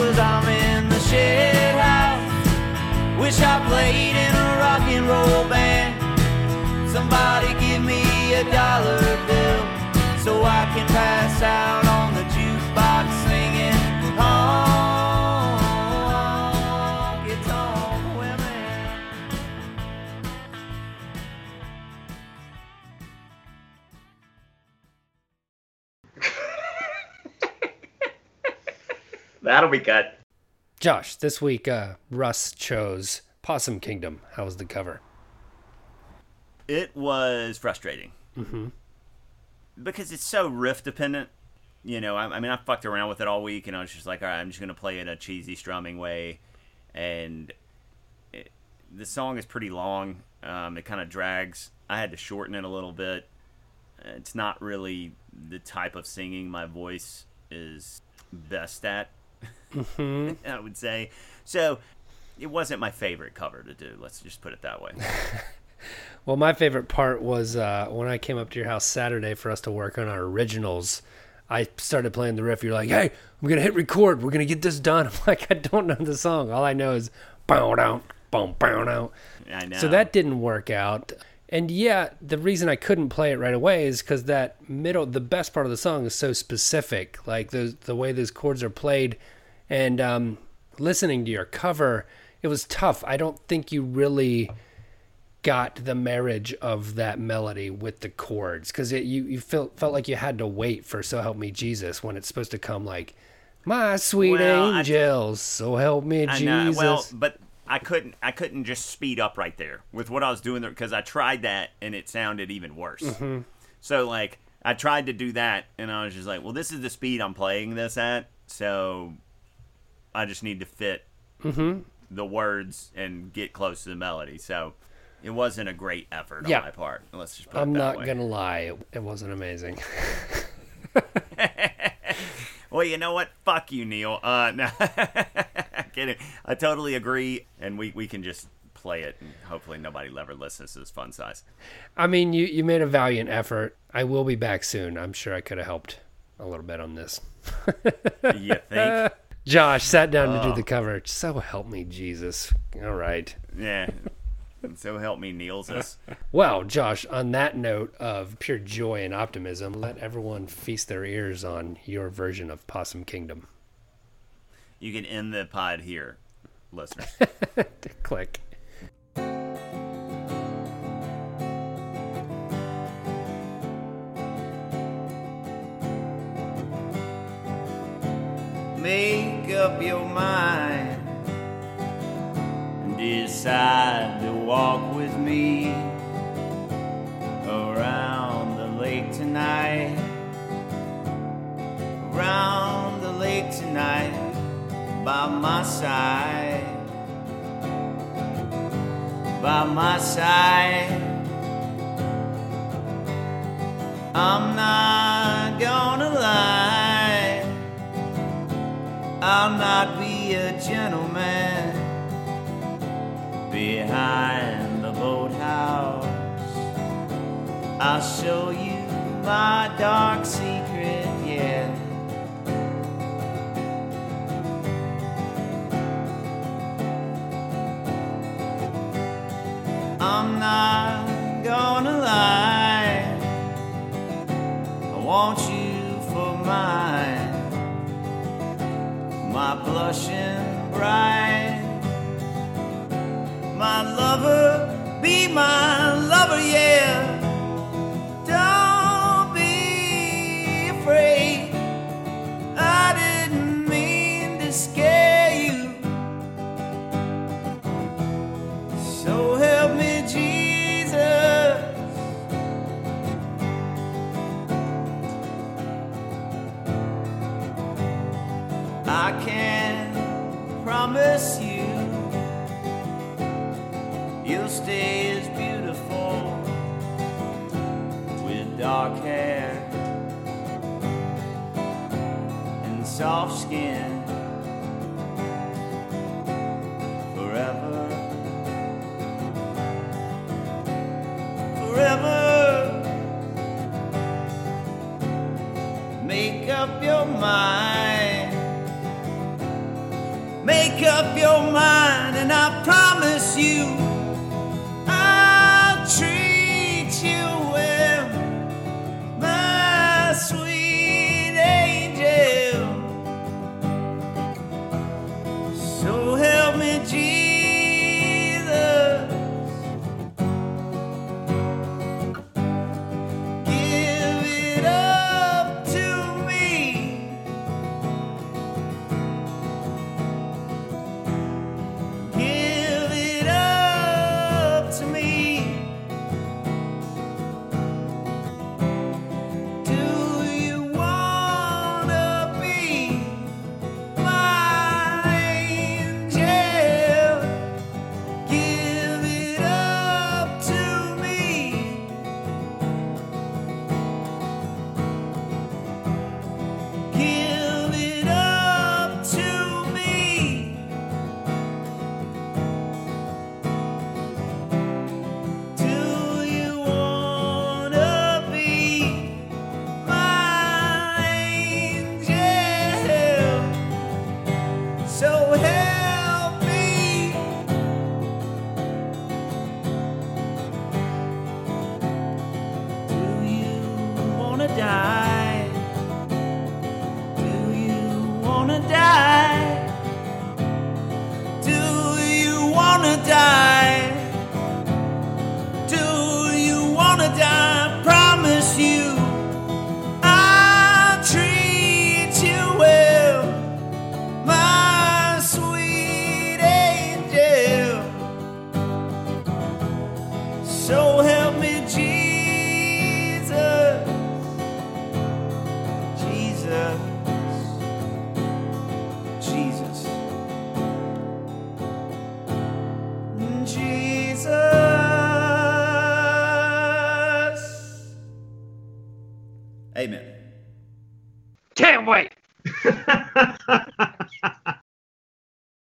cause I'm in the shed house. Wish I played in a rock and roll band. Somebody give me a dollar That'll be cut. Josh, this week uh, Russ chose Possum Kingdom. How was the cover? It was frustrating. Mm-hmm. Because it's so riff dependent. You know, I, I mean, I fucked around with it all week, and I was just like, all right, I'm just going to play it a cheesy strumming way. And it, the song is pretty long. Um, it kind of drags. I had to shorten it a little bit. It's not really the type of singing my voice is best at. I would say. So it wasn't my favorite cover to do. Let's just put it that way. Well, my favorite part was uh, when I came up to your house Saturday for us to work on our originals. I started playing the riff. You're like, "Hey, I'm gonna hit record. We're gonna get this done." I'm like, "I don't know the song. All I know is bow down, boom, bow down." I know. So that didn't work out. And yeah, the reason I couldn't play it right away is because that middle, the best part of the song is so specific. Like the the way those chords are played, and um, listening to your cover, it was tough. I don't think you really got the marriage of that melody with the chords because you you felt felt like you had to wait for "So Help Me Jesus" when it's supposed to come like "My sweet Well, angels, so help me I Jesus." know. Well, but I couldn't. I couldn't just speed up right there with what I was doing there because I tried that and it sounded even worse. Mm-hmm. So like I tried to do that and I was just like, well, this is the speed I'm playing this at, so I just need to fit Mm-hmm. the words and get close to the melody. So it wasn't a great effort Yeah. on my part. Let's just put I'm not way. gonna lie, it, it wasn't amazing. Well, you know what? Fuck you, Neil. Uh, no, kidding. I totally agree, and we, we can just play it, and hopefully nobody ever listens to this fun size. I mean, you you made a valiant effort. I will be back soon. I'm sure I could have helped a little bit on this. You think? Josh sat down to Oh. do the cover. So help me, Jesus. All right. yeah. So help me, Niels. This. Well, Josh, on that note of pure joy and optimism, let everyone feast their ears on your version of Possum Kingdom. You can end the pod here, listeners. Click. Make up your mind and decide to walk with me around the lake tonight. By my side. By my side. I'm not gonna lie. I'll not be a gentleman behind the boathouse. I'll show you my dark secret, yeah. My Your stay as beautiful with dark hair and soft skin forever. Forever. Make up your mind. Make up your mind, and I promise you. So help me, Jesus. Jesus. Jesus. Jesus. Amen. Can't wait.